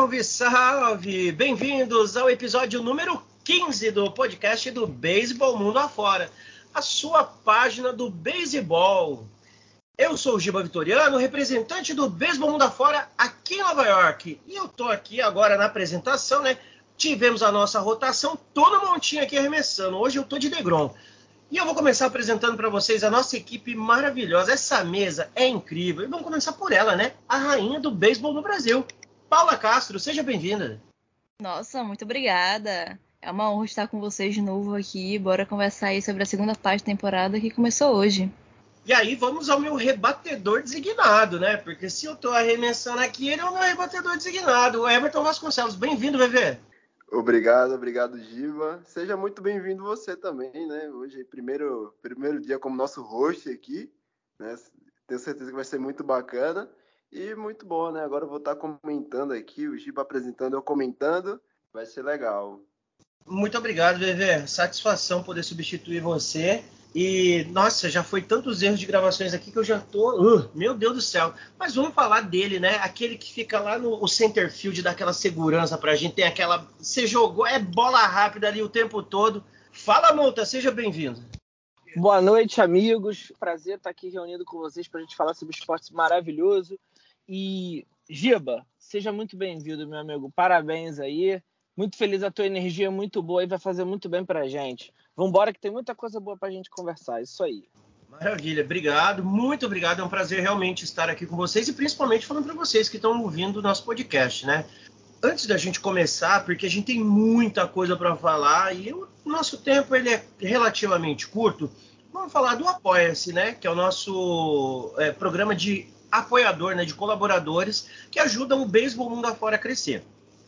Salve, salve! Bem-vindos ao episódio número 15 do podcast do Beisebol Mundo Afora, a sua página do beisebol. Eu sou o Giba Vitoriano, representante do Beisebol Mundo Afora aqui em Nova York. E eu tô aqui agora na apresentação, né? Tivemos a nossa rotação, todo montinho aqui arremessando. Hoje eu tô de Degrom. E eu vou começar apresentando para vocês a nossa equipe maravilhosa. Essa mesa é incrível. E vamos começar por ela, né? A rainha do beisebol no Brasil. Paula Castro, seja bem-vinda. Nossa, muito obrigada. É uma honra estar com vocês de novo aqui. Bora conversar aí sobre a segunda parte da temporada que começou hoje. E aí vamos ao meu rebatedor designado, né? Porque se eu tô arremessando aqui, ele é o meu rebatedor designado. O Everton Vasconcelos. Bem-vindo, VV. Obrigado, obrigado, Giva. Seja muito bem-vindo você também, né? Hoje, primeiro, primeiro dia como nosso host aqui, né? Tenho certeza que vai ser muito bacana e muito bom, né? Agora eu vou estar comentando aqui, o Giba apresentando, eu comentando, vai ser legal. Muito obrigado, Bebê. Satisfação poder substituir você. E, nossa, já foi tantos erros de gravações aqui que eu já tô. Uh, meu Deus do céu. Mas vamos falar dele, né? Aquele que fica lá no center field, dá aquela segurança pra gente. Tem aquela. Você jogou, é bola rápida ali o tempo todo. Fala, Monta, seja bem-vindo. Boa noite, amigos. Prazer estar aqui reunido com vocês para a gente falar sobre esporte maravilhoso. E, Giba, seja muito bem-vindo, meu amigo. Parabéns aí. Muito feliz, a tua energia é muito boa e vai fazer muito bem pra gente. Vambora que tem muita coisa boa pra gente conversar, isso aí. Maravilha, obrigado, muito obrigado. É um prazer realmente estar aqui com vocês e principalmente falando para vocês que estão ouvindo o nosso podcast, né? Antes da gente começar, porque a gente tem muita coisa para falar e o nosso tempo ele é relativamente curto, vamos falar do Apoia-se, né? Que é o nosso é, programa de apoiador, né? De colaboradores que ajudam o beisebol mundo afora a crescer.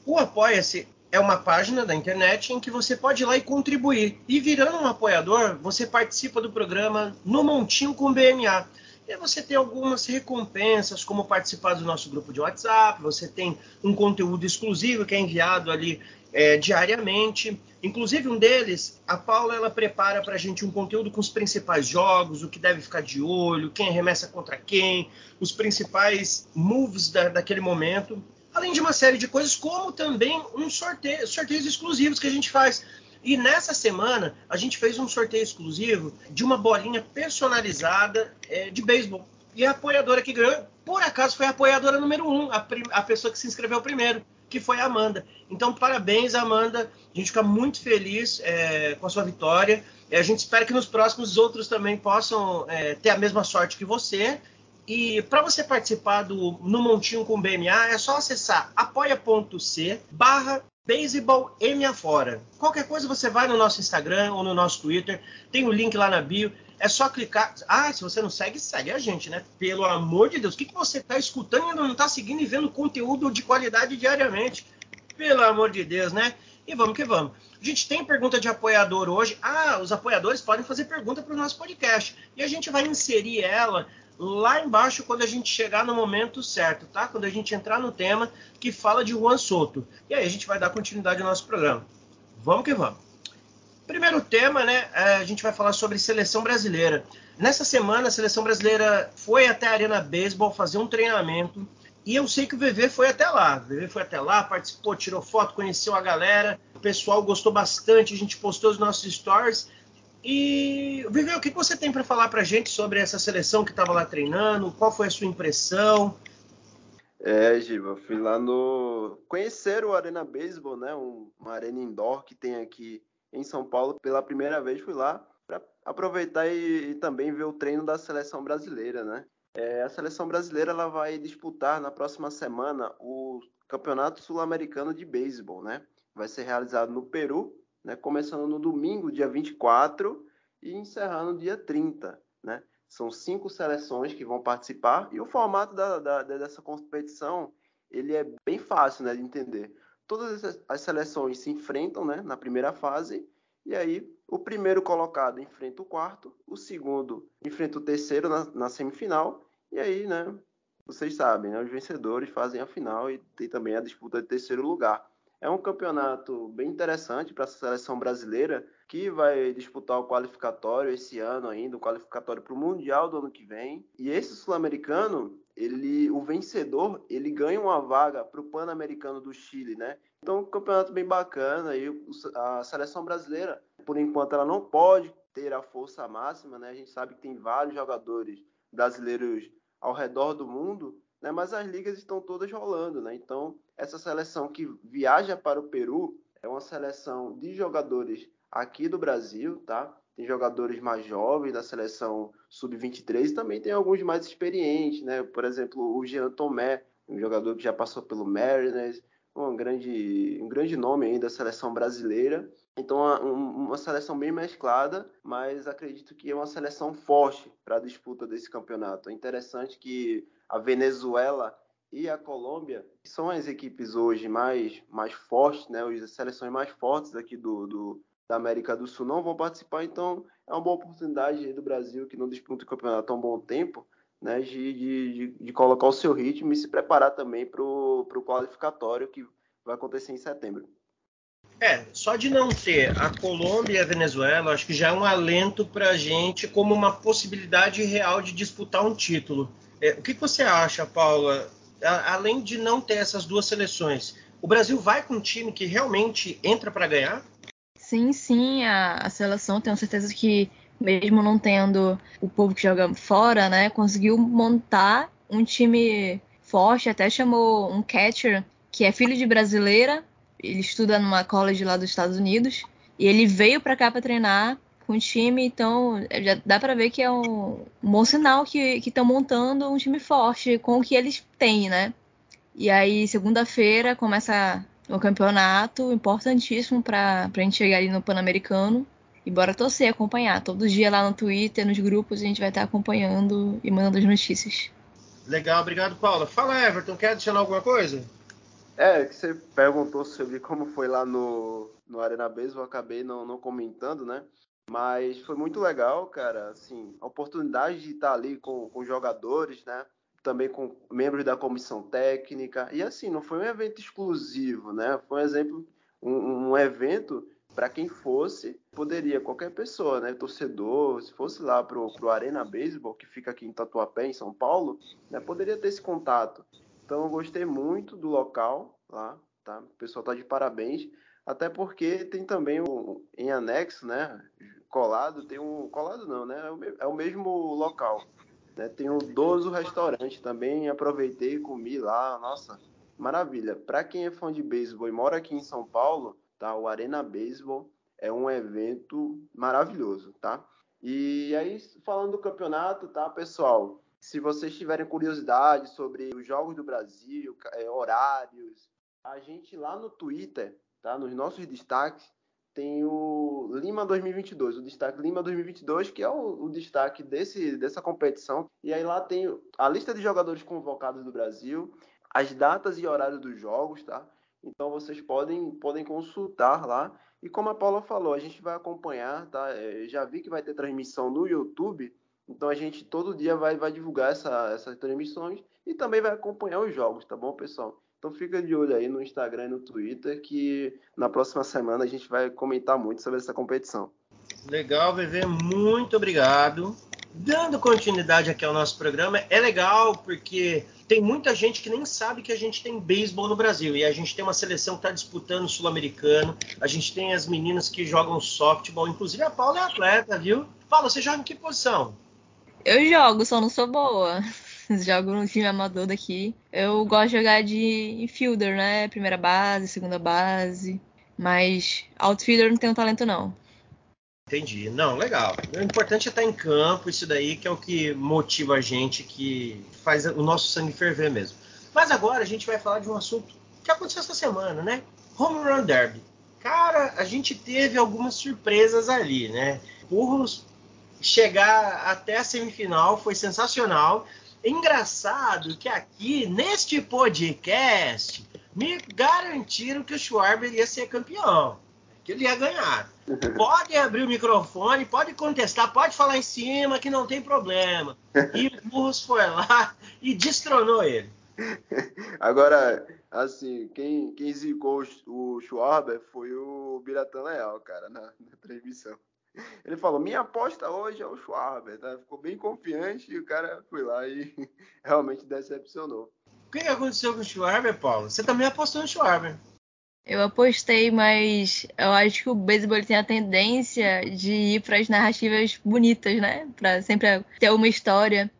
O Apoia-se é uma página da internet em que você pode ir lá e contribuir. E virando um apoiador, você participa do programa no Montinho com BMA. E você tem algumas recompensas, como participar do nosso grupo de WhatsApp, você tem um conteúdo exclusivo que é enviado ali é, diariamente. Inclusive, um deles, a Paula, ela prepara para a gente um conteúdo com os principais jogos, o que deve ficar de olho, quem remessa contra quem, os principais moves da, daquele momento além de uma série de coisas, como também um sorteio, sorteios exclusivos que a gente faz. E nessa semana a gente fez um sorteio exclusivo de uma bolinha personalizada é, de beisebol. E a apoiadora que ganhou, por acaso, foi a apoiadora número um, a, a pessoa que se inscreveu primeiro, que foi a Amanda. Então, parabéns, Amanda. A gente fica muito feliz é, com a sua vitória. A gente espera que nos próximos outros também possam é, ter a mesma sorte que você. E para você participar do No Montinho com BMA, é só acessar apoia.c barra Baseball M Afora. Qualquer coisa você vai no nosso Instagram ou no nosso Twitter, tem o link lá na bio. É só clicar. Ah, se você não segue, segue a gente, né? Pelo amor de Deus, o que, que você está escutando e ainda não está seguindo e vendo conteúdo de qualidade diariamente? Pelo amor de Deus, né? E vamos que vamos. A gente tem pergunta de apoiador hoje. Ah, os apoiadores podem fazer pergunta para o nosso podcast. E a gente vai inserir ela lá embaixo quando a gente chegar no momento certo, tá? Quando a gente entrar no tema que fala de Juan Soto. E aí a gente vai dar continuidade ao nosso programa. Vamos que vamos. Primeiro tema, né? É, a gente vai falar sobre seleção brasileira. Nessa semana, a seleção brasileira foi até a Arena Baseball fazer um treinamento. E eu sei que o VV foi até lá. O VV foi até lá, participou, tirou foto, conheceu a galera. O pessoal gostou bastante. A gente postou os nossos stories. E, Vivi, o que você tem para falar para a gente sobre essa seleção que estava lá treinando? Qual foi a sua impressão? É, Giva, fui lá no. Conhecer o Arena Baseball, né? Um, uma arena indoor que tem aqui em São Paulo. Pela primeira vez fui lá para aproveitar e, e, também ver o treino da seleção brasileira, né? É, a seleção brasileira ela vai disputar na próxima semana o Campeonato Sul-Americano de Beisebol, né? Vai ser realizado no Peru né, começando no domingo, dia 24, e encerrando dia 30. Né? São cinco seleções que vão participar, e o formato da, da, dessa competição ele é bem fácil né, de entender. Todas as seleções se enfrentam né, na primeira fase, e aí o primeiro colocado enfrenta o quarto, o segundo enfrenta o terceiro na, na semifinal, e aí, né, vocês sabem, né, os vencedores fazem a final e tem também a disputa de terceiro lugar. É um campeonato bem interessante para a seleção brasileira, que vai disputar o qualificatório esse ano ainda, o qualificatório para o Mundial do ano que vem. E esse sul-americano, ele, o vencedor, ele ganha uma vaga para o Pan-Americano do Chile, né? Então, um campeonato bem bacana. E a seleção brasileira, por enquanto, ela não pode ter a força máxima, né? A gente sabe que tem vários jogadores brasileiros ao redor do mundo, né? Mas as ligas estão todas rolando, né? Então, essa seleção que viaja para o Peru é uma seleção de jogadores aqui do Brasil, tá? Tem jogadores mais jovens da seleção sub-23 e também tem alguns mais experientes, né? Por exemplo, o Jean Tomé, um jogador que já passou pelo Mariners, um grande, um grande nome da seleção brasileira. Então, uma seleção bem mesclada, mas acredito que é uma seleção forte para a disputa desse campeonato. É interessante que a Venezuela e a Colômbia são as equipes hoje mais, mais fortes, né? As seleções mais fortes aqui do, do da América do Sul não vão participar, então é uma boa oportunidade do Brasil, que não disputa o campeonato há um bom tempo, né, de, de, de, colocar o seu ritmo e se preparar também para o qualificatório que vai acontecer em setembro. É, só de não ter a Colômbia e a Venezuela, acho que já é um alento para a gente como uma possibilidade real de disputar um título. É, o que, que você acha, Paula? A, além de não ter essas duas seleções, o Brasil vai com um time que realmente entra para ganhar? Sim, sim, a, a seleção tenho certeza que mesmo não tendo o povo que joga fora, né, conseguiu montar um time forte, até chamou um catcher que é filho de brasileira, ele estuda numa college lá dos Estados Unidos, e ele veio para cá para treinar com o time, então já dá para ver que é um, um bom sinal que estão montando um time forte com o que eles têm, né? E aí, segunda-feira, começa um campeonato importantíssimo para a gente chegar ali no Pan-Americano. E bora torcer, acompanhar. Todo dia lá no Twitter, nos grupos, a gente vai estar acompanhando e mandando as notícias. Legal, obrigado, Paula. Fala, Everton, quer adicionar alguma coisa? É, que você perguntou sobre como foi lá no, no Arena Base, eu acabei não, não comentando, né? Mas foi muito legal, cara. Assim, a oportunidade de estar ali com, com jogadores, né? também com membros da comissão técnica. E assim, não foi um evento exclusivo, né? Foi um exemplo, um, um evento para quem fosse, poderia qualquer pessoa, né, torcedor, se fosse lá pro, pro Arena Baseball, que fica aqui em Tatuapé, em São Paulo, né, poderia ter esse contato. Então eu gostei muito do local lá, tá? O pessoal tá de parabéns, até porque tem também um, em anexo, né, colado, tem um colado não, né? É o é mesmo local. Né? Tem o Dozo Restaurante também, aproveitei e comi lá, nossa, maravilha. Para quem é fã de beisebol e mora aqui em São Paulo, tá? O Arena Beisebol é um evento maravilhoso, tá? E aí, falando do campeonato, tá, pessoal? Se vocês tiverem curiosidade sobre os jogos do Brasil, é, horários, a gente lá no Twitter, tá? Nos nossos destaques, tem o Lima 2022, o destaque Lima 2022, que é o, o, destaque desse, dessa competição. E aí lá tem a lista de jogadores convocados do Brasil, as datas e horários dos jogos, tá? Então vocês podem, podem consultar lá. E como a Paula falou, a gente vai acompanhar, tá? É, já vi que vai ter transmissão no YouTube, então a gente todo dia vai, vai divulgar essa, essas transmissões e também vai acompanhar os jogos, tá bom, pessoal? Então fica de olho aí no Instagram e no Twitter que na próxima semana a gente vai comentar muito sobre essa competição. Legal, VV, muito obrigado. Dando continuidade aqui ao nosso programa, é legal porque tem muita gente que nem sabe que a gente tem beisebol no Brasil e a gente tem uma seleção que está disputando o sul-americano, a gente tem as meninas que jogam softball, inclusive a Paula é atleta, viu? Paula, você joga em que posição? Eu jogo, só não sou boa. Jogo no time amador daqui. Eu gosto de jogar de infielder, né? Primeira base, segunda base. Mas outfielder não tenho talento, não. Entendi. Não, legal. O importante é estar em campo, isso daí que é o que motiva a gente, que faz o nosso sangue ferver mesmo. Mas agora a gente vai falar de um assunto que aconteceu essa semana, né? Home Run Derby. Cara, a gente teve algumas surpresas ali, né? Burros chegar até a semifinal foi sensacional. Engraçado que aqui, neste podcast, me garantiram que o Schwarber ia ser campeão. Que ele ia ganhar. Pode abrir o microfone, pode contestar, pode falar em cima, que não tem problema. E o Burros foi lá e destronou ele. Agora, assim, quem, quem zicou o Schwarber foi o Biratan Leal, cara, na, na transmissão. Ele falou: minha aposta hoje é o Schwarber, tá? Ficou bem confiante e o cara foi lá e realmente decepcionou. O que aconteceu com o Schwarber, Paulo? Você também apostou no Schwarber. Eu apostei, mas eu acho que o beisebol tem a tendência de ir para as narrativas bonitas, né? Para sempre ter uma história.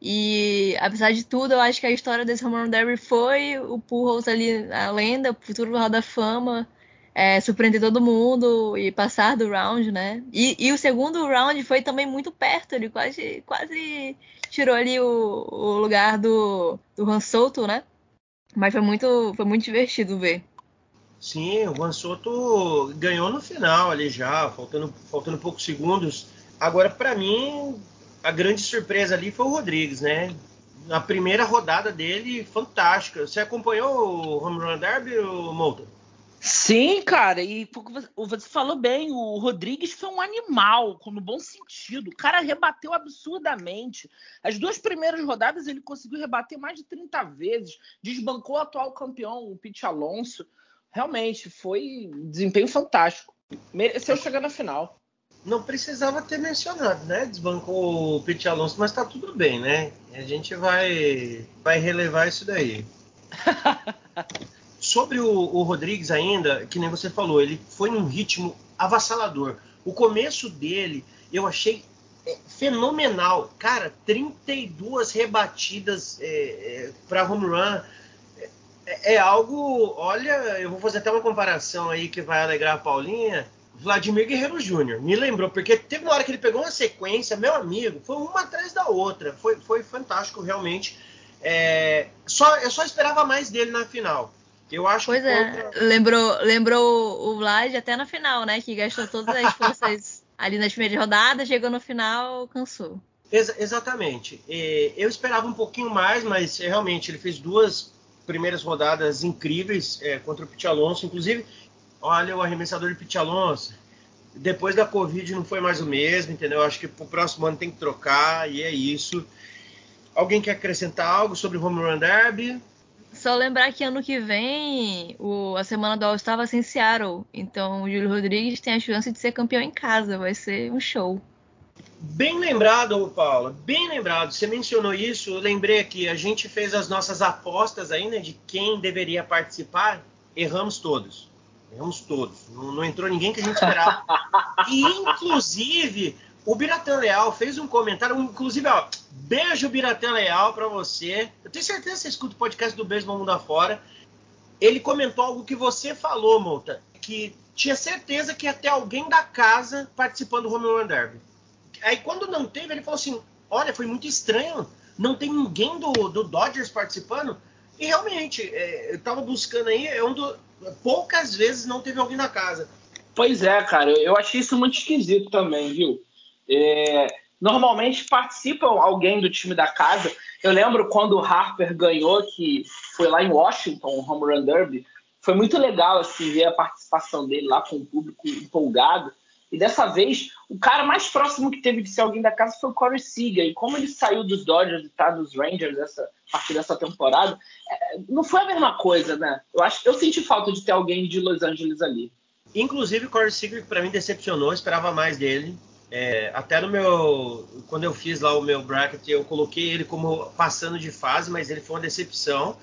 E apesar de tudo, eu acho que a história desse home run derby foi o Pujols ali, a lenda, o futuro do Hall da Fama, é, surpreender todo mundo e passar do round, né? E, e, o segundo round foi também muito perto, ele quase, quase tirou ali o, o lugar do, do Han né? Mas foi muito, foi muito divertido ver. Sim, o Juan Soto ganhou no final ali já, faltando, faltando poucos segundos. Agora, para mim, a grande surpresa ali foi o Rodrigues, né? Na primeira rodada dele, fantástica. Você acompanhou o Home Run Derby, Molta? Sim, cara, e você falou bem, o Rodrigues foi um animal, no bom sentido. O cara rebateu absurdamente. As duas primeiras rodadas ele conseguiu rebater mais de 30 vezes, desbancou o atual campeão, o Pete Alonso realmente foi um desempenho fantástico. Mereceu chegar na final. Não precisava ter mencionado, né? Desbancou o Pete Alonso, mas tá tudo bem, né? A gente vai, vai relevar isso daí. Sobre o, o Rodrigues ainda, que nem você falou, ele foi num ritmo avassalador. O começo dele eu achei é, fenomenal. Cara, 32 rebatidas é, é, para home run é, é, algo. Olha, eu vou fazer até uma comparação aí que vai alegrar a Paulinha. Vladimir Guerreiro Júnior. Me lembrou, porque teve uma hora que ele pegou uma sequência, meu amigo, foi uma atrás da outra. Foi, foi fantástico, realmente. É, só, eu só esperava mais dele na final. Eu acho pois que. é, lembrou, lembrou o Vlad até na final, né? Que gastou todas as forças ali nas primeiras rodadas, chegou no final, cansou. Ex exatamente. eu esperava um pouquinho mais, mas realmente ele fez duas primeiras rodadas incríveis é, contra o Pete Alonso. Inclusive, olha o arremessador de Pete Alonso. Depois da Covid não foi mais o mesmo, entendeu? Acho que pro próximo ano tem que trocar e é isso. Alguém quer acrescentar algo sobre o Home Run Derby? Só lembrar que ano que vem o, a semana do All-Star vai ser em Seattle. Então o Júlio Rodrigues tem a chance de ser campeão em casa. Vai ser um show. Bem lembrado, Paulo, bem lembrado. Você mencionou isso, eu lembrei aqui, a gente fez as nossas apostas ainda de quem deveria participar, erramos todos. Erramos todos. Não, não entrou ninguém que a gente esperava. e, inclusive, o Biratan Leal fez um comentário, inclusive, ó, beijo Biratan Leal para você. Eu tenho certeza que você escuta o podcast do Beisebol Mundo Afora. Ele comentou algo que você falou, Monta, que tinha certeza que ia ter alguém da casa participando do Home Run Derby. Aí quando não teve, ele falou assim: olha, foi muito estranho, não tem ninguém do, do Dodgers participando. E realmente, é, eu tava buscando aí, é um do, poucas vezes não teve alguém na casa. Pois é, cara, eu achei isso muito esquisito também, viu? É, normalmente participa alguém do time da casa. Eu lembro quando o Harper ganhou, que foi lá em Washington, o Home Run Derby. Foi muito legal assim, ver a participação dele lá com o público empolgado. E dessa vez, o cara mais próximo que teve de ser alguém da casa foi o Corey Seager. E como ele saiu dos Dodgers e tá nos Rangers essa, a partir dessa temporada, é, não foi a mesma coisa, né? Eu acho eu senti falta de ter alguém de Los Angeles ali. Inclusive, o Corey Seager, para mim, decepcionou. esperava mais dele. É, até no meu. Quando eu fiz lá o meu bracket, eu coloquei ele como passando de fase, mas ele foi uma decepção.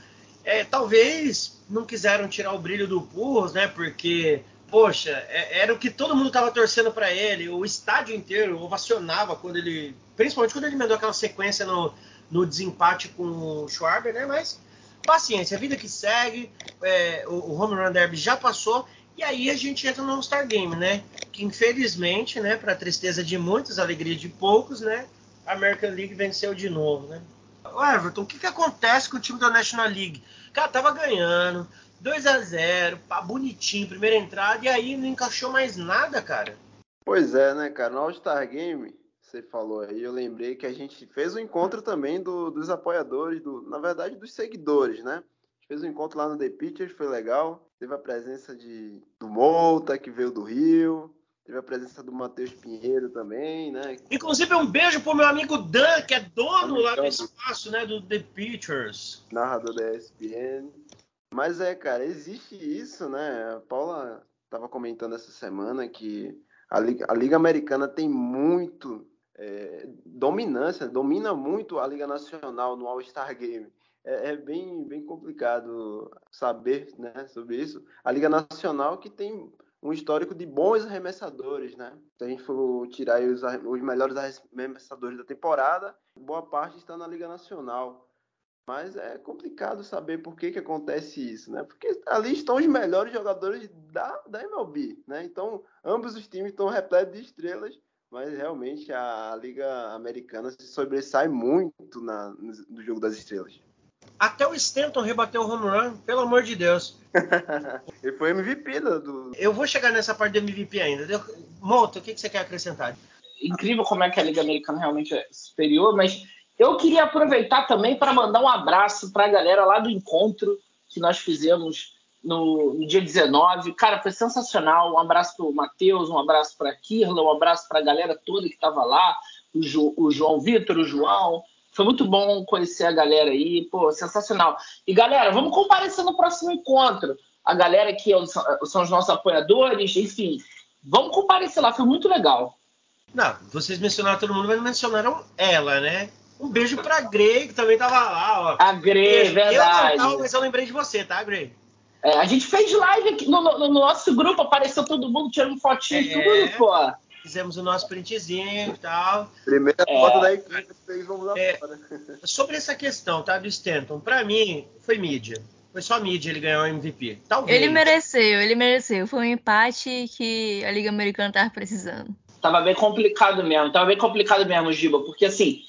É, talvez não quiseram tirar o brilho do Purros, né? Porque poxa, é, era o que todo mundo estava torcendo para ele. O estádio inteiro ovacionava quando ele, principalmente quando ele mandou aquela sequência no, no desempate com o Schwarber, né? Mas paciência, a vida que segue. É, o, o Home Run Derby já passou e aí a gente entra no All-Star Game, né? Que infelizmente, né, para tristeza de muitos, alegria de poucos, né? A American League venceu de novo, né? O Everton, o que, que acontece com o time da National League? Cara, tava ganhando, 2 a 0 pá, bonitinho, primeira entrada, e aí não encaixou mais nada, cara. Pois é, né, cara? No All-Star Game, você falou aí, eu lembrei que a gente fez um encontro também do, dos apoiadores, do, na verdade, dos seguidores, né? Fez um encontro lá no The Pitchers, foi legal. Teve a presença de, do Molta, que veio do Rio. Teve a presença do Matheus Pinheiro também, né? Inclusive, um beijo pro meu amigo Dan, que é dono lá do espaço, né? Do The Pitchers. Narrador da ESPN. Mas é, cara, existe isso, né? A Paula estava comentando essa semana que a Liga, a Liga Americana tem muito é, dominância, domina muito a Liga Nacional no All-Star Game. É, é, bem, bem complicado saber né, sobre isso. A Liga Nacional que tem um histórico de bons arremessadores, né? Se a gente for tirar os, os melhores arremessadores da temporada, boa parte está na Liga Nacional. Mas é complicado saber por que, que acontece isso, né? Porque ali estão os melhores jogadores da, da MLB, né? Então, ambos os times estão repletos de estrelas, mas realmente a Liga Americana se sobressai muito na, no jogo das estrelas. Até o Stanton rebateu o home run, pelo amor de Deus. Ele foi MVP do. Eu vou chegar nessa parte do MVP ainda. Moto, o que, que você quer acrescentar? Incrível como é que a Liga Americana realmente é superior, mas eu queria aproveitar também para mandar um abraço para a galera lá do encontro que nós fizemos no, no, dia 19. Cara, foi sensacional. Um abraço para o Matheus, um abraço para a Kirla, um abraço para a galera toda que estava lá, o, jo, o João Vitor, o João, foi muito bom conhecer a galera aí, pô, sensacional. E galera, vamos comparecer no próximo encontro. A galera que é são os nossos apoiadores, enfim, vamos comparecer lá, foi muito legal. Não, vocês mencionaram todo mundo, mas não mencionaram ela, né? Um beijo pra Grey, que também tava lá, ó. A Grey, verdade. Eu não tava, mas eu lembrei de você, tá, Grey? É, a gente fez live aqui no, no, no, nosso grupo, apareceu todo mundo tirando fotinho e é... tudo, pô fizemos o nosso printzinho e tal. Primeira é, foto da equipe, vocês vão lá é, fora. Sobre essa questão, tá, do Stanton, pra mim, foi mídia. Foi só mídia ele ganhou o MVP. Talvez. Ele mereceu, ele mereceu. Foi um empate que a Liga Americana tava precisando. Tava bem complicado mesmo, tava bem complicado mesmo, Giba, porque assim,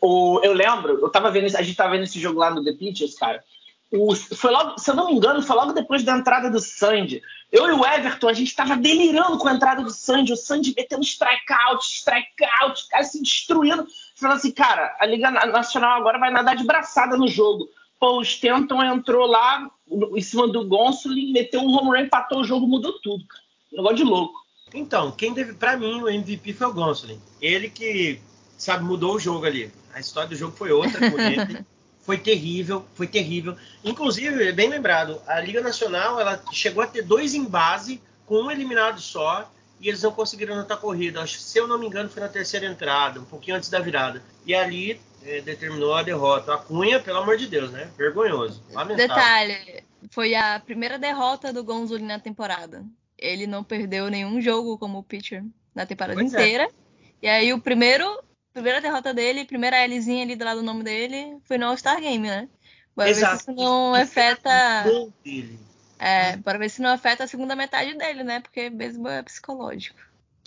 o, eu lembro, eu tava vendo, a gente tava vendo esse jogo lá no The Pitchers, cara. O, foi logo, se eu não me engano, foi logo depois da entrada do Sandy. Eu e o Everton, a gente estava delirando com a entrada do Sandy. O Sandy metendo strikeout, strikeout, cara se destruindo. Falando assim, cara, a Liga Nacional agora vai nadar de braçada no jogo. Pô, o Stanton entrou lá em cima do Gonsolin, meteu um home run, empatou o jogo, mudou tudo, cara. Negócio de louco. Então, quem teve, para mim, o MVP foi o Gonsolin. Ele que, sabe, mudou o jogo ali. A história do jogo foi outra com ele. foi terrível, foi terrível. Inclusive, bem lembrado, a Liga Nacional ela chegou a ter dois em base, com um eliminado só, e eles não conseguiram anotar corrida. Acho, se eu não me engano, foi na terceira entrada, um pouquinho antes da virada. E ali é, determinou a derrota. A Cunha, pelo amor de Deus, né? Vergonhoso. Lamentável. Detalhe, foi a primeira derrota do Gonzoli na temporada. Ele não perdeu nenhum jogo como pitcher na temporada pois é. inteira. É. E aí o primeiro primeira derrota dele, primeira Lzinha ali do lado do nome dele, foi no All-Star Game, né? Bora Exato. ver se isso não afeta. É, para ver se não afeta a segunda metade dele, né? Porque beisebol é psicológico.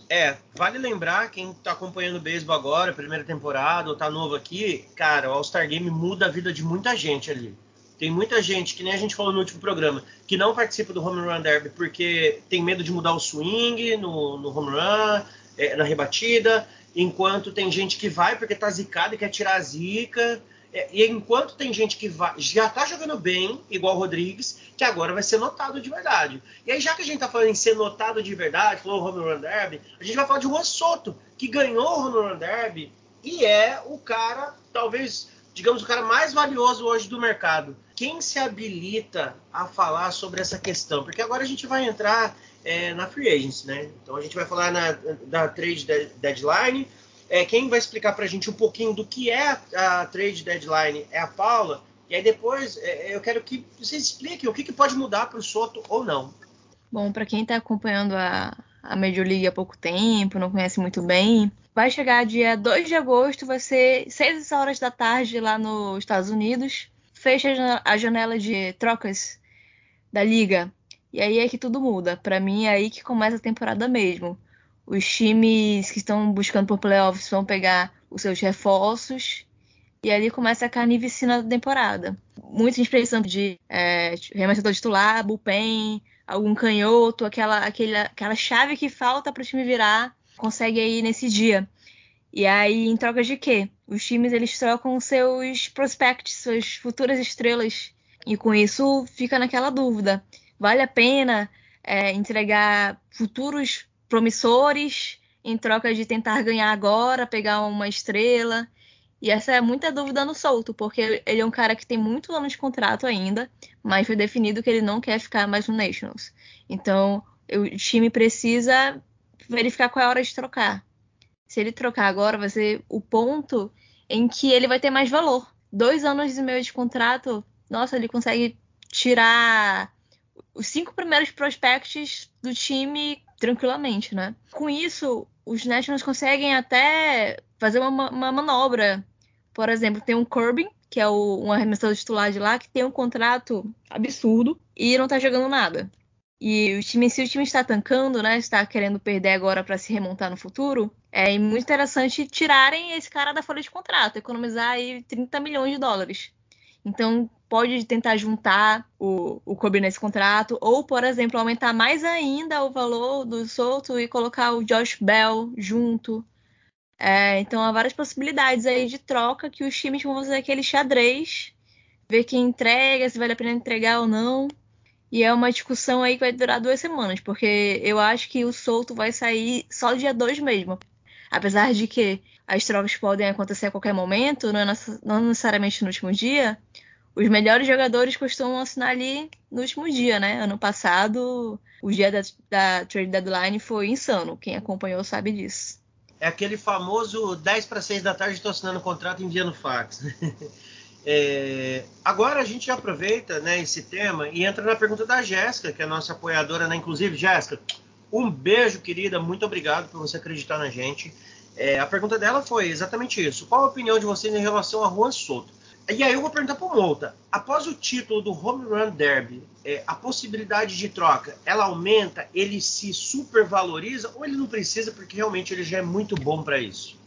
É, vale lembrar, quem tá acompanhando o beisebol agora, primeira temporada, ou tá novo aqui, cara, o All-Star Game muda a vida de muita gente ali. Tem muita gente, que nem a gente falou no último programa, que não participa do Home Run Derby porque tem medo de mudar o swing no, no home run, é, na rebatida, enquanto tem gente que vai porque tá zicado e quer tirar a zica. É, e enquanto tem gente que vai, já tá jogando bem, igual o Rodrigues, que agora vai ser notado de verdade. E aí, já que a gente tá falando em ser notado de verdade, falou o Home Run Derby, a gente vai falar de Juan Soto, que ganhou o Home Run Derby e é o cara, talvez, digamos, o cara mais valioso hoje do mercado. Quem se habilita a falar sobre essa questão? Porque agora a gente vai entrar é, na free agency, né? Então a gente vai falar na, da trade deadline. É, quem vai explicar para a gente um pouquinho do que é a, a, trade deadline é a Paula. E aí depois é, eu quero que vocês expliquem o que, que pode mudar para o Soto ou não. Bom, para quem está acompanhando a, a Major League há pouco tempo, não conhece muito bem, vai chegar dia 2 de agosto, vai ser 6 horas da tarde lá nos Estados Unidos. Fecha a janela de trocas da liga e aí é que tudo muda. Para mim é aí que começa a temporada mesmo. Os times que estão buscando por playoffs vão pegar os seus reforços e ali começa a carnificina da temporada. Muita gente de é, remessador titular, bullpen, algum canhoto, aquela, aquela, aquela chave que falta para o time virar, consegue aí nesse dia. E aí, em troca de quê? Os times eles trocam seus prospects, suas futuras estrelas. E com isso fica naquela dúvida vale a pena é, entregar futuros promissores em troca de tentar ganhar agora, pegar uma estrela. E essa é muita dúvida no solto, porque ele é um cara que tem muito ano de contrato ainda, mas foi definido que ele não quer ficar mais no Nationals. Então, o time precisa verificar qual é a hora de trocar. Se ele trocar agora, vai ser o ponto em que ele vai ter mais valor. Dois anos e meio de contrato, nossa, ele consegue tirar os cinco primeiros prospects do time tranquilamente, né? Com isso, os Nationals conseguem até fazer uma, uma manobra. Por exemplo, tem um Corbin, que é o, um arremessador titular de lá, que tem um contrato absurdo e não tá jogando nada. E o time, se o time está tancando, né, está querendo perder agora para se remontar no futuro, é muito interessante tirarem esse cara da folha de contrato, economizar aí 30 milhões de dólares. Então, pode tentar juntar o, o Kobe nesse contrato, ou, por exemplo, aumentar mais ainda o valor do solto e colocar o Josh Bell junto. É, então, há várias possibilidades aí de troca que os times vão fazer aquele xadrez, ver quem entrega, se vale a pena entregar ou não. E é uma discussão aí que vai durar duas semanas, porque eu acho que o solto vai sair só dia 2 mesmo. Apesar de que as trocas podem acontecer a qualquer momento, não, é não necessariamente no último dia, os melhores jogadores costumam assinar ali no último dia, né? Ano passado, o dia da, da trade deadline foi insano. Quem acompanhou sabe disso. É aquele famoso 10 para 6 da tarde, estou assinando o contrato e enviando fax. é, agora a gente aproveita né, esse tema e entra na pergunta da Jéssica, que é a nossa apoiadora, né? Inclusive, Jéssica, um beijo, querida. Muito obrigado por você acreditar na gente. É, a pergunta dela foi exatamente isso. Qual a opinião de vocês em relação a Juan Soto? E aí eu vou perguntar para o Mouta. Após o título do Home Run Derby, é, a possibilidade de troca, ela aumenta? Ele se supervaloriza ou ele não precisa porque realmente ele já é muito bom para isso?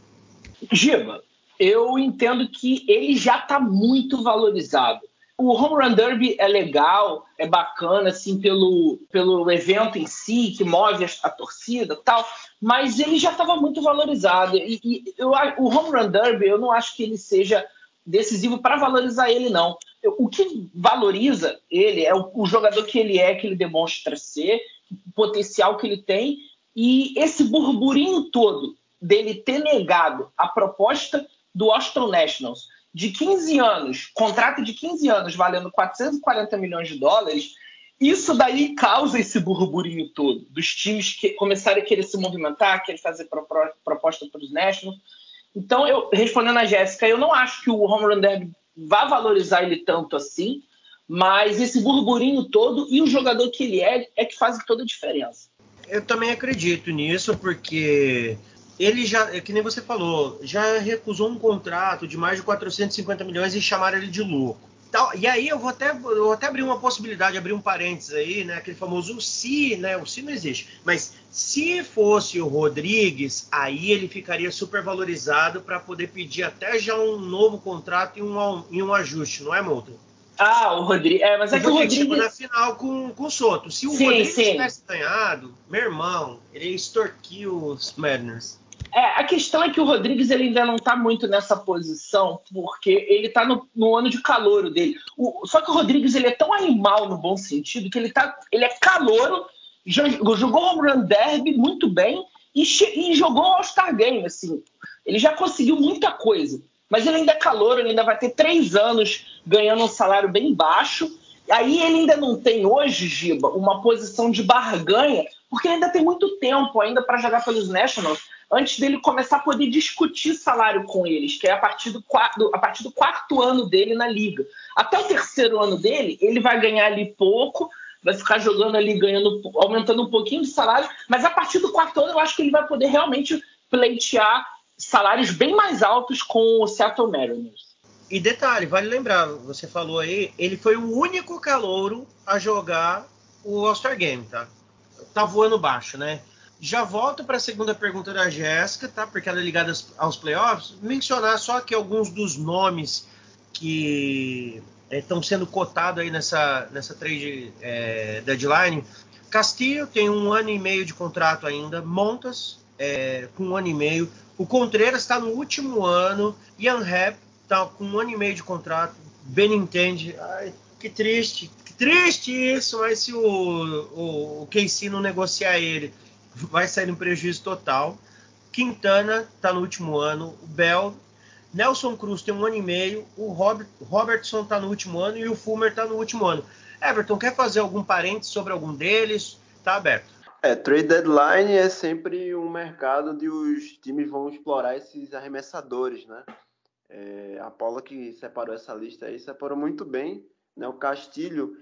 Giba, eu entendo que ele já está muito valorizado. O Home Run Derby é legal, é bacana, assim, pelo, pelo evento em si, que move a, a torcida tal, mas ele já estava muito valorizado. E, e eu, o Home Run Derby, eu não acho que ele seja decisivo para valorizar ele, não. O que valoriza ele é o, o, jogador que ele é, que ele demonstra ser, o potencial que ele tem, e esse burburinho todo dele ter negado a proposta do Washington Nationals de 15 anos, contrato de 15 anos valendo 440 milhões de dólares, isso daí causa esse burburinho todo, dos times que começarem a querer se movimentar, querer fazer proposta para os Nationals. Então, eu respondendo a Jéssica, eu não acho que o Home Run Derby vá valorizar ele tanto assim, mas esse burburinho todo e o jogador que ele é é que faz toda a diferença. Eu também acredito nisso, porque ele já, é que nem você falou, já recusou um contrato de mais de 450 milhões e chamaram ele de louco. Então, e aí eu vou até, eu vou até abrir uma possibilidade, abrir um parênteses aí, né? Aquele famoso se, né? O se não existe. Mas se fosse o Rodrigues, aí ele ficaria super valorizado para poder pedir até já um novo contrato e um, e um ajuste, não é, Moulton? Ah, o Rodrigues. É, mas é que o Rodrigues. Tipo, na final com, com o Soto. Se o sim, Rodrigues sim. tivesse ganhado, meu irmão, ele extorquiu os Mariners. É, a questão é que o Rodrigues ele ainda não está muito nessa posição, porque ele está no, no, ano de calouro dele. O, só que o Rodrigues ele é tão animal no bom sentido que ele, tá, ele é calouro, jogou home run derby muito bem e, e jogou All-Star Game. Assim. Ele já conseguiu muita coisa, mas ele ainda é calouro, ele ainda vai ter três anos ganhando um salário bem baixo. Aí ele ainda não tem hoje, Giba, uma posição de barganha, porque ainda tem muito tempo ainda para jogar pelos Nationals antes dele começar a poder discutir salário com eles, que é a partir do quarto, a partir do quarto ano dele na liga. Até o terceiro ano dele, ele vai ganhar ali pouco, vai ficar jogando ali, ganhando, aumentando um pouquinho de salário, mas a partir do quarto ano eu acho que ele vai poder realmente pleitear salários bem mais altos com o Seattle Mariners. E detalhe, vale lembrar, você falou aí, ele foi o único calouro a jogar o All-Star Game, tá? Tá voando baixo, né? Já volto para a segunda pergunta da Jéssica, tá? Porque ela é ligada aos playoffs. Mencionar só que alguns dos nomes que estão é, sendo cotados aí nessa, nessa trade é, deadline. Castillo tem um ano e meio de contrato ainda. Montas é, com um ano e meio. O Contreras está no último ano. Ian Happ está com um ano e meio de contrato. Benintendi, ai, que triste, que triste isso, mas se o, o, o KC não negociar ele vai sair no prejuízo total. Quintana está no último ano, o Bell, Nelson Cruz tem um ano e meio, o Robert, Robertson está no último ano e o Fulmer está no último ano. Everton, quer fazer algum parente sobre algum deles? Está aberto. É, trade deadline é sempre um mercado onde os times vão explorar esses arremessadores, né? É, a Paula que separou essa lista aí separou muito bem, né? O Castilho,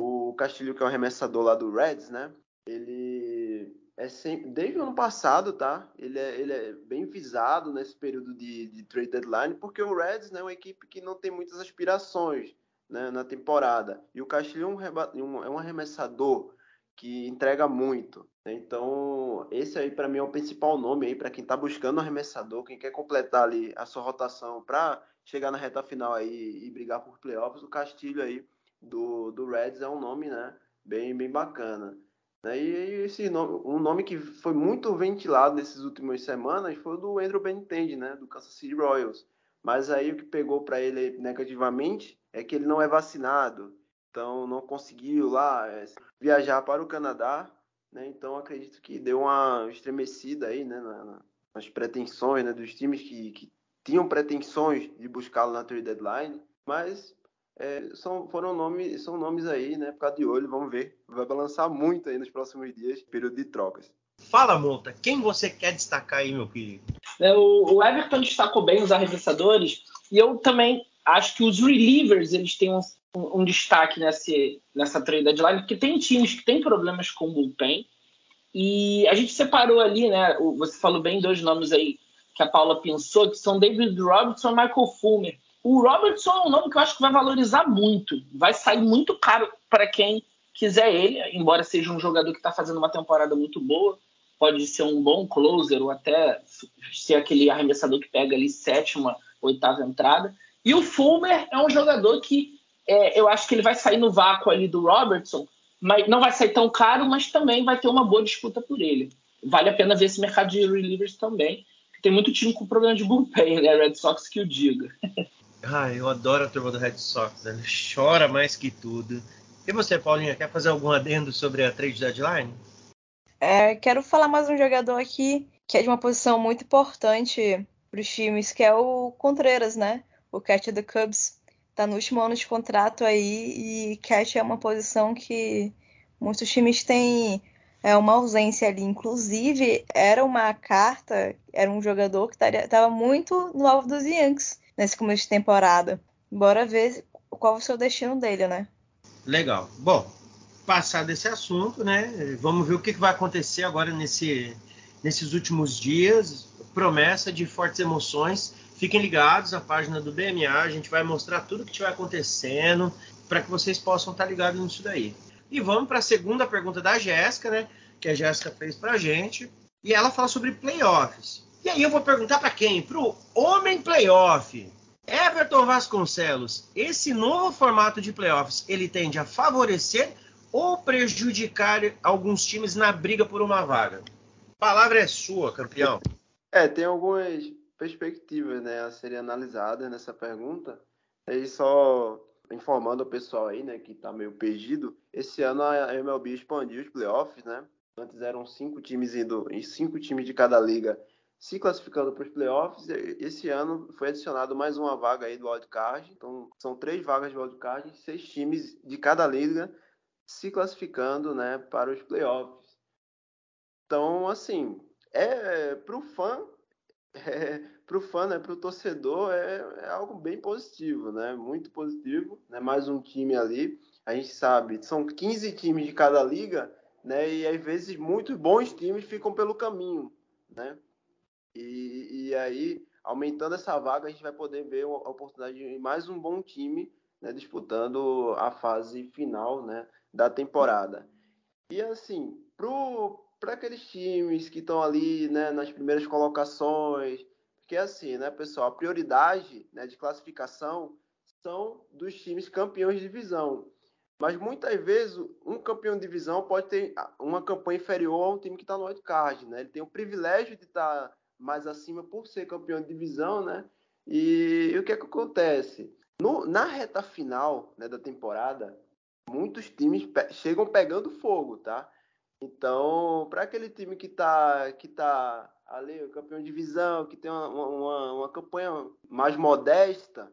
o Castilho que é o arremessador lá do Reds, né? Ele é sempre, desde o ano passado, tá? Ele é, ele é bem visado nesse período de, de trade deadline, porque o Reds né, é uma equipe que não tem muitas aspirações né, na temporada. E o Castilho é um, é um arremessador que entrega muito. Né? Então, esse aí para mim é o principal nome aí para quem está buscando um arremessador, quem quer completar ali a sua rotação para chegar na reta final aí e brigar por playoffs, o Castilho aí do, do Reds é um nome, né, bem bem bacana. E esse nome, um nome que foi muito ventilado nessas últimas semanas foi o do Andrew Benintendi, né, do Kansas City Royals. Mas aí o que pegou para ele negativamente é que ele não é vacinado, então não conseguiu lá é, viajar para o Canadá, né? Então acredito que deu uma estremecida aí, né, nas pretensões né, dos times que, que tinham pretensões de buscá-lo na trade deadline, mas é, são, foram nomes, são nomes aí, né? Ficar de olho, vamos ver. Vai balançar muito aí nos próximos dias, período de trocas. Fala, Monta, quem você quer destacar aí, meu querido? É, o, o Everton destacou bem os arremessadores, e eu também acho que os relievers eles têm um, um, um destaque nesse, nessa trade deadline, porque tem times que têm problemas com o bullpen, e a gente separou ali, né? Você falou bem dois nomes aí que a Paula pensou, que são David Robertson e Michael Fulmer. O Robertson é um nome que eu acho que vai valorizar muito. Vai sair muito caro para quem quiser ele, embora seja um jogador que está fazendo uma temporada muito boa. Pode ser um bom closer ou até ser aquele arremessador que pega ali sétima, oitava entrada. E o Fulmer é um jogador que é, eu acho que ele vai sair no vácuo ali do Robertson, mas não vai sair tão caro, mas também vai ter uma boa disputa por ele. Vale a pena ver esse mercado de relievers também. Tem muito time com problema de bullpen, né? Red Sox que o diga. Ah, eu adoro a turma do Red Sox, né? chora mais que tudo. E você, Paulinha, quer fazer algum adendo sobre a trade deadline? É, quero falar mais um jogador aqui que é de uma posição muito importante para os times, que é o Contreras, né? O catch do Cubs. Tá no último ano de contrato aí e catch é uma posição que muitos times têm é, uma ausência ali. Inclusive, era uma carta, era um jogador que estava muito no alvo dos Yankees nesse começo de temporada. Bora ver qual ser o destino dele, né? Legal. Bom, passar desse assunto, né? Vamos ver o que vai acontecer agora nesse, nesses últimos dias. Promessa de fortes emoções. Fiquem ligados à página do BMA, a gente vai mostrar tudo o que estiver acontecendo para que vocês possam estar ligados nisso daí. E vamos para a segunda pergunta da Jéssica, né? Que a Jéssica fez para a gente. E ela fala sobre playoffs. E aí eu vou perguntar para quem? Para o Homem Playoff. Everton Vasconcelos, esse novo formato de playoffs, ele tende a favorecer ou prejudicar alguns times na briga por uma vaga? A palavra é sua, campeão. É, tem algumas perspectivas né, a serem analisadas nessa pergunta. E só informando o pessoal aí, né, que está meio perdido, esse ano a MLB expandiu os playoffs, né? Antes eram cinco times indo, cinco times de cada liga se classificando para os playoffs. Esse ano foi adicionado mais uma vaga aí do wildcard. Então, são três vagas de wildcard, seis times de cada liga se classificando né, para os playoffs. Então, assim, é para o fã, é, para o fã, né, para o torcedor, é, é, algo bem positivo, né? Muito positivo, né? Mais um time ali. A gente sabe, são 15 times de cada liga, né? E às vezes muitos bons times ficam pelo caminho, né? E, e aí, aumentando essa vaga, a gente vai poder ver a oportunidade de mais um bom time né, disputando a fase final né, da temporada. E assim, para aqueles times que estão ali né, nas primeiras colocações, porque assim, né, pessoal, a prioridade né, de classificação são dos times campeões de divisão. Mas muitas vezes um campeão de divisão pode ter uma campanha inferior a um time que está no wildcard, né? Ele tem o privilégio de estar tá mais acima por ser campeão de divisão, né? E, e o que é que acontece? No, na reta final né, da temporada, muitos times pe chegam pegando fogo, tá? Então, para aquele time que tá, que tá ali, o campeão de divisão, que tem uma, uma, uma campanha mais modesta,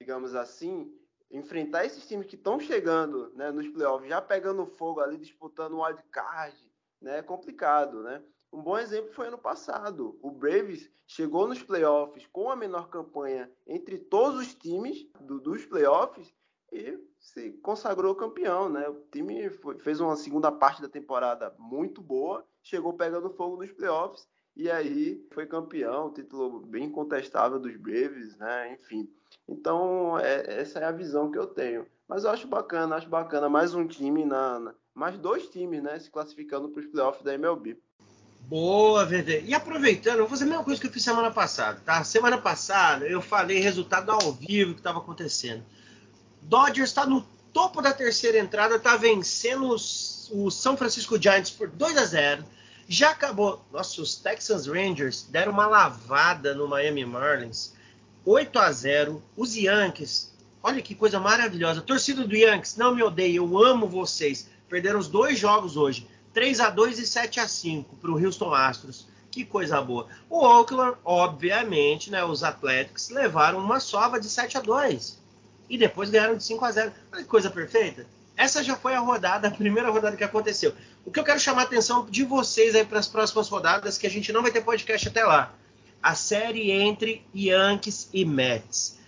digamos assim, enfrentar esses times que estão chegando né, nos playoffs, já pegando fogo ali, disputando o wild card, né, é complicado, né? Um bom exemplo foi ano passado. O Braves chegou nos playoffs com a menor campanha entre todos os times do, dos playoffs e se consagrou campeão, né? O time foi, fez uma segunda parte da temporada muito boa, chegou pegando fogo nos playoffs e aí foi campeão, título bem contestável dos Braves, né? Enfim. Então, é, essa é a visão que eu tenho. Mas eu acho bacana, acho bacana mais um time na, na mais dois times, né, se classificando para os playoffs da MLB. Boa, VV. E aproveitando, eu vou fazer a mesma coisa que eu fiz semana passada, tá? Semana passada eu falei resultado ao vivo que estava acontecendo. Dodgers está no topo da terceira entrada, está vencendo os, o São Francisco Giants por 2 a 0 Já acabou. Nossa, os Texas Rangers deram uma lavada no Miami Marlins. 8 a 0 Os Yankees, olha que coisa maravilhosa. Torcida do Yankees, não me odeie, eu amo vocês. Perderam os dois jogos hoje. 3 a 2 e 7 a 5 para o Houston Astros. Que coisa boa. O Oakland, obviamente, né, os Athletics levaram uma sova de 7 a 2 e depois ganharam de 5 a 0. Olha que coisa perfeita. Essa já foi a rodada, a primeira rodada que aconteceu. O que eu quero chamar a atenção de vocês aí para as próximas rodadas, que a gente não vai ter podcast até lá. A série entre Yankees e Mets.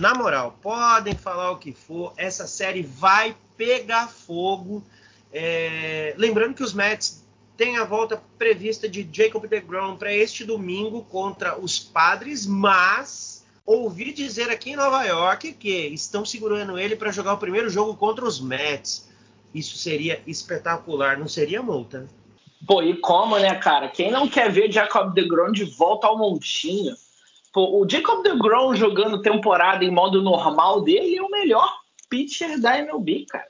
Na moral, podem falar o que for, essa série vai pegar fogo. É... Lembrando que os Mets têm a volta prevista de Jacob DeGrom para este domingo contra os Padres, mas ouvi dizer aqui em Nova York que estão segurando ele para jogar o primeiro jogo contra os Mets. Isso seria espetacular, não seria multa? Pô, e como, né, cara? Quem não quer ver Jacob DeGrom de volta ao montinho? Pô, o Jacob DeGrom jogando temporada em modo normal dele é o melhor pitcher da MLB, cara.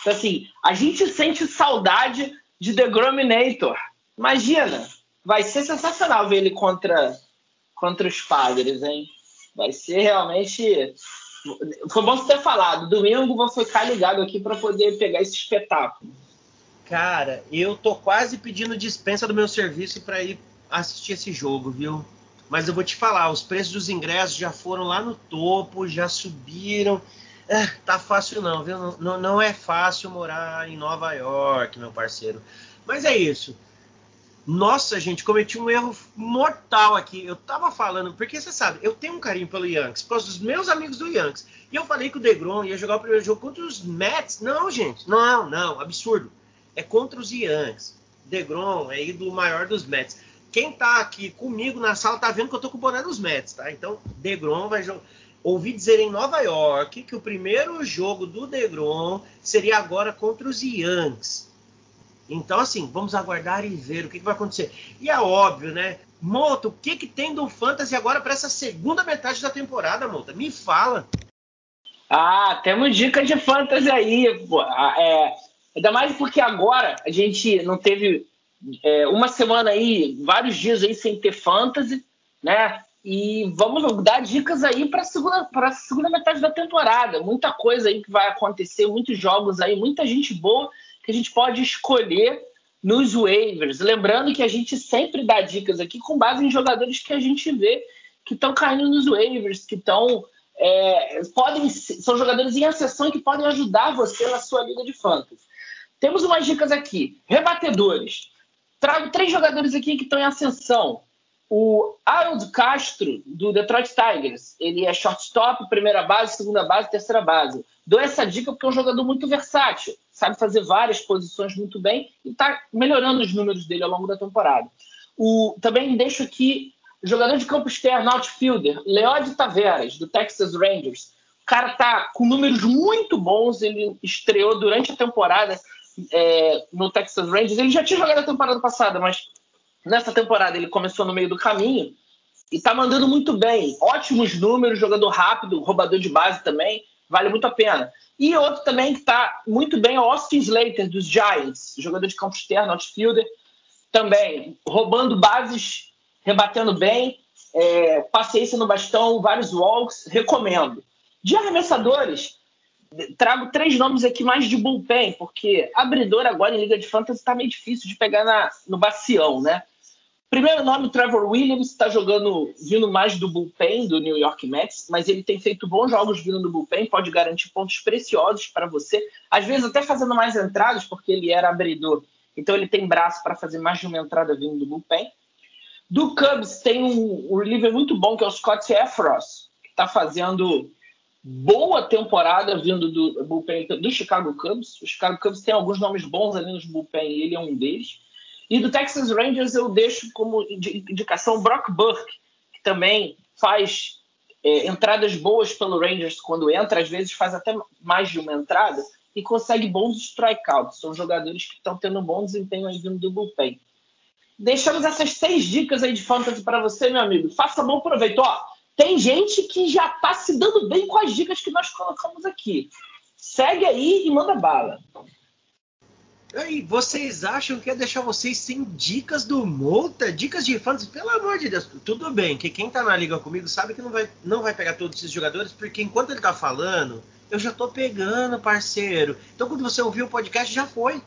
Então, assim, a gente sente saudade de DeGrominator. Imagina, vai ser sensacional ver ele contra, contra os padres, hein? Vai ser realmente. Foi bom você ter falado. Domingo vou ficar ligado aqui para poder pegar esse espetáculo. Cara, eu tô quase pedindo dispensa do meu serviço para ir assistir esse jogo, viu? Mas eu vou te falar, os preços dos ingressos já foram lá no topo, já subiram. É, tá fácil não, viu? Não, não é fácil morar em Nova York, meu parceiro. Mas é isso. Nossa, gente, cometi um erro mortal aqui. Eu tava falando, porque você sabe, eu tenho um carinho pelo Yankees, por causa dos meus amigos do Yankees. E eu falei que o DeGrom ia jogar o primeiro jogo contra os Mets. Não, gente, não, não, absurdo. É contra os Yankees. DeGrom é ídolo maior dos Mets. Quem tá aqui comigo na sala tá vendo que eu tô com o boné dos Mets, tá? Então, DeGrom vai jogar. Ouvi dizer em Nova York que o primeiro jogo do DeGrom seria agora contra os Yankees. Então, assim, vamos aguardar e ver o que, que vai acontecer. E é óbvio, né? Mota, o que, que tem do Fantasy agora para essa segunda metade da temporada, Mota? Me fala. Ah, temos dicas de Fantasy aí. Pô. Ah, é, ainda mais porque agora a gente não teve é, uma semana aí, vários dias aí sem ter Fantasy, né? E vamos dar dicas aí para segunda, a segunda metade da temporada. Muita coisa aí que vai acontecer, muitos jogos aí, muita gente boa que a gente pode escolher nos waivers. Lembrando que a gente sempre dá dicas aqui com base em jogadores que a gente vê que estão caindo nos waivers, que estão. É, podem são jogadores em acessão que podem ajudar você na sua liga de fantasy. Temos umas dicas aqui. Rebatedores. Trago três jogadores aqui que estão em ascensão. O Harold Castro, do Detroit Tigers. Ele é shortstop, primeira base, segunda base, terceira base. Dou essa dica porque é um jogador muito versátil sabe fazer várias posições muito bem e está melhorando os números dele ao longo da temporada. O, também deixo aqui jogador de campo externo, outfielder, Leode Taveras, do Texas Rangers. O cara tá com números muito bons, ele estreou durante a temporada é, no Texas Rangers. Ele já tinha jogado a temporada passada, mas nessa temporada ele começou no meio do caminho e tá mandando muito bem. Ótimos números, jogador rápido, roubador de base também, vale muito a pena. E outro também que está muito bem é o Austin Slater, dos Giants, jogador de campo externo, outfielder, também roubando bases, rebatendo bem, é, paciência no bastão, vários walks, recomendo. De arremessadores, trago três nomes aqui mais de bullpen, porque abridor agora em Liga de Fantasy está meio difícil de pegar na, no bacião, né? Primeiro nome, Trevor Williams, está jogando, vindo mais do bullpen do New York Mets, mas ele tem feito bons jogos vindo do bullpen, pode garantir pontos preciosos para você, às vezes até fazendo mais entradas, porque ele era abridor. então ele tem braço para fazer mais de uma entrada vindo do bullpen. Do Cubs tem um, um reliever muito bom que é o Scott Efros, que está fazendo boa temporada vindo do bullpen do Chicago Cubs. O Chicago Cubs tem alguns nomes bons ali nos bullpen e ele é um deles. E do Texas Rangers eu deixo como indicação Brock Burke, que também faz é, entradas boas pelo Rangers quando entra, às vezes faz até mais de uma entrada e consegue bons strikeouts. São jogadores que estão tendo um bom desempenho aí vindo do bullpen. Deixamos essas seis dicas aí de fantasy para você, meu amigo. Faça bom proveito. Ó, tem gente que já está se dando bem com as dicas que nós colocamos aqui. Segue aí e manda bala. E vocês acham que é deixar vocês sem dicas do Mouta? Dicas de fantasy? Pelo amor de Deus. Tudo bem, que quem tá na liga comigo sabe que não vai, não vai pegar todos esses jogadores, porque enquanto ele tá falando, eu já tô pegando, parceiro. Então quando você ouvir o podcast, já foi.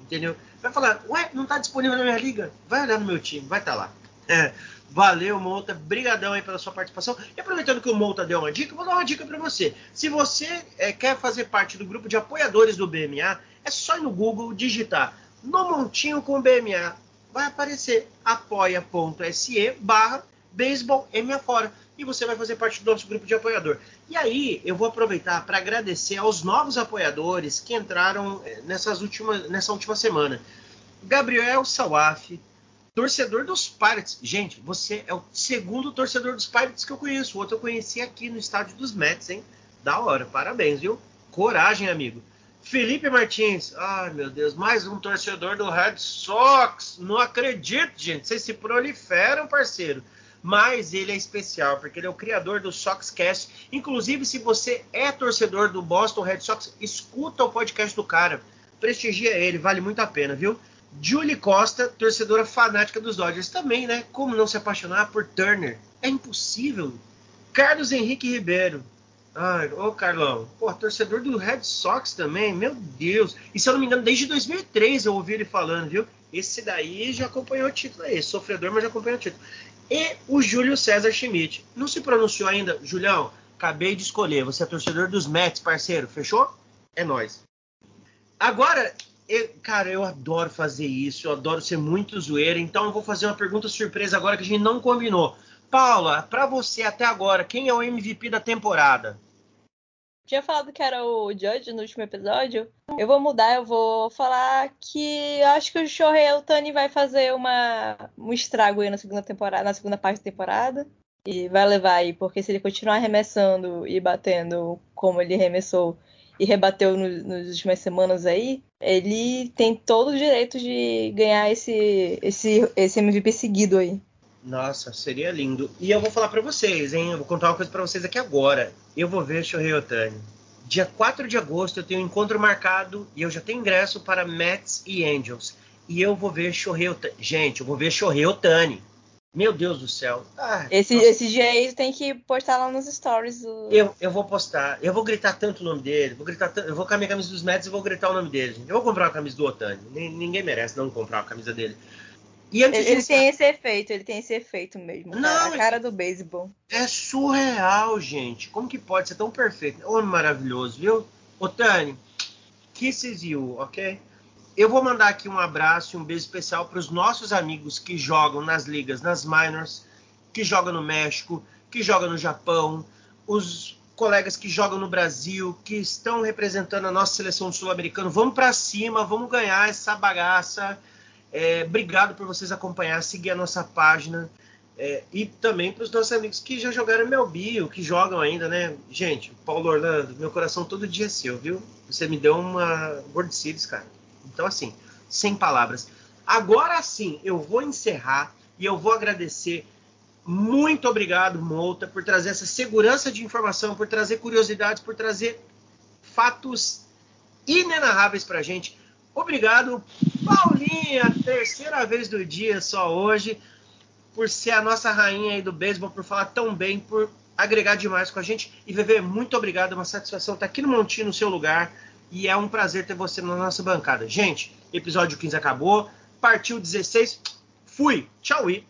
Entendeu? Vai falar, ué, não tá disponível na minha liga? Vai olhar no meu time, vai tá lá. É. Valeu, Monta. Brigadão aí pela sua participação. E aproveitando que o Monta deu uma dica, vou dar uma dica para você. Se você é, quer fazer parte do grupo de apoiadores do BMA, é só ir no Google digitar no montinho com BMA. Vai aparecer apoia.se barra beisebol fora e você vai fazer parte do nosso grupo de apoiador. E aí eu vou aproveitar para agradecer aos novos apoiadores que entraram é, nessas últimas, nessa última semana. Gabriel Sawaf, torcedor dos Pirates. Gente, você é o segundo torcedor dos Pirates que eu conheço. O outro eu conheci aqui no estádio dos Mets, hein? Da hora, parabéns, viu? Coragem, amigo. Felipe Martins, ai meu Deus, mais um torcedor do Red Sox. Não acredito, gente. Vocês se proliferam, parceiro. Mas ele é especial, porque ele é o criador do Soxcast. Inclusive, se você é torcedor do Boston Red Sox, escuta o podcast do cara. Prestigia ele, vale muito a pena, viu? Julie Costa, torcedora fanática dos Dodgers também, né? Como não se apaixonar por Turner? É impossível. Carlos Henrique Ribeiro. Ai, ô Carlão, pô, torcedor do Red Sox também, meu Deus. E se eu não me engano, desde 2003 eu ouvi ele falando, viu? Esse daí já acompanhou o título aí, sofredor, mas já acompanhou o título. E o Júlio César Schmidt. Não se pronunciou ainda? Julião, acabei de escolher. Você é torcedor dos Mets, parceiro, fechou? É nós. Agora, eu, cara, eu adoro fazer isso, eu adoro ser muito zoeira, então eu vou fazer uma pergunta surpresa agora que a gente não combinou. Paula, para você até agora, quem é o MVP da temporada? Tinha falado que era o Judge no último episódio. Eu vou mudar, eu vou falar que acho que o Shohei Otani vai fazer uma, um estrago aí na segunda temporada, na segunda parte da temporada. E vai levar aí, porque se ele continuar arremessando e batendo como ele arremessou e rebateu no, nas últimas semanas aí, ele tem todo o direito de ganhar esse, esse, esse MVP seguido aí. Nossa, seria lindo. E eu vou falar para vocês, hein? Eu vou contar uma coisa para vocês aqui agora. Eu vou ver Shohei Otani. Dia 4 de agosto eu tenho um encontro marcado e eu já tenho ingresso para Mets e Angels. E eu vou ver Shohei Otani. Gente, eu vou ver Shohei Otani. Meu Deus do céu. Ah, esse, esse dia aí tem que postar lá nos stories. Do... Eu, eu vou postar. Eu vou gritar tanto o nome dele. Vou gritar Eu vou com a minha camisa dos Mets e vou gritar o nome dele. Eu vou comprar a camisa do Otani. Ninguém merece não comprar a camisa dele. E ele, ele tem esse efeito, ele tem esse efeito mesmo. Não, a cara do beisebol. É surreal, gente. Como que pode ser tão perfeito? Homem maravilhoso, viu? Otani, kisses you, ok? Eu vou mandar aqui um abraço e um beijo especial para os nossos amigos que jogam nas ligas, nas minors, que jogam no México, que jogam no Japão, os colegas que jogam no Brasil, que estão representando a nossa seleção sul-americana. Vamos para cima, vamos ganhar essa bagaça. É, obrigado por vocês acompanhar, seguir a nossa página. É, e também para os nossos amigos que já jogaram meu bio, que jogam ainda, né? Gente, Paulo Orlando, meu coração todo dia é seu, viu? Você me deu uma World Series, cara. Então, assim, sem palavras. Agora sim, eu vou encerrar e eu vou agradecer. Muito obrigado, Mouta, por trazer essa segurança de informação, por trazer curiosidades, por trazer fatos inenarráveis para a gente. Obrigado, Paulinha, terceira vez do dia só hoje, por ser a nossa rainha aí do beisebol, por falar tão bem, por agregar demais com a gente. E VV, muito obrigado, é uma satisfação estar aqui no Montinho, no seu lugar. E é um prazer ter você na nossa bancada. Gente, episódio 15 acabou. Partiu 16. Fui. Tchau e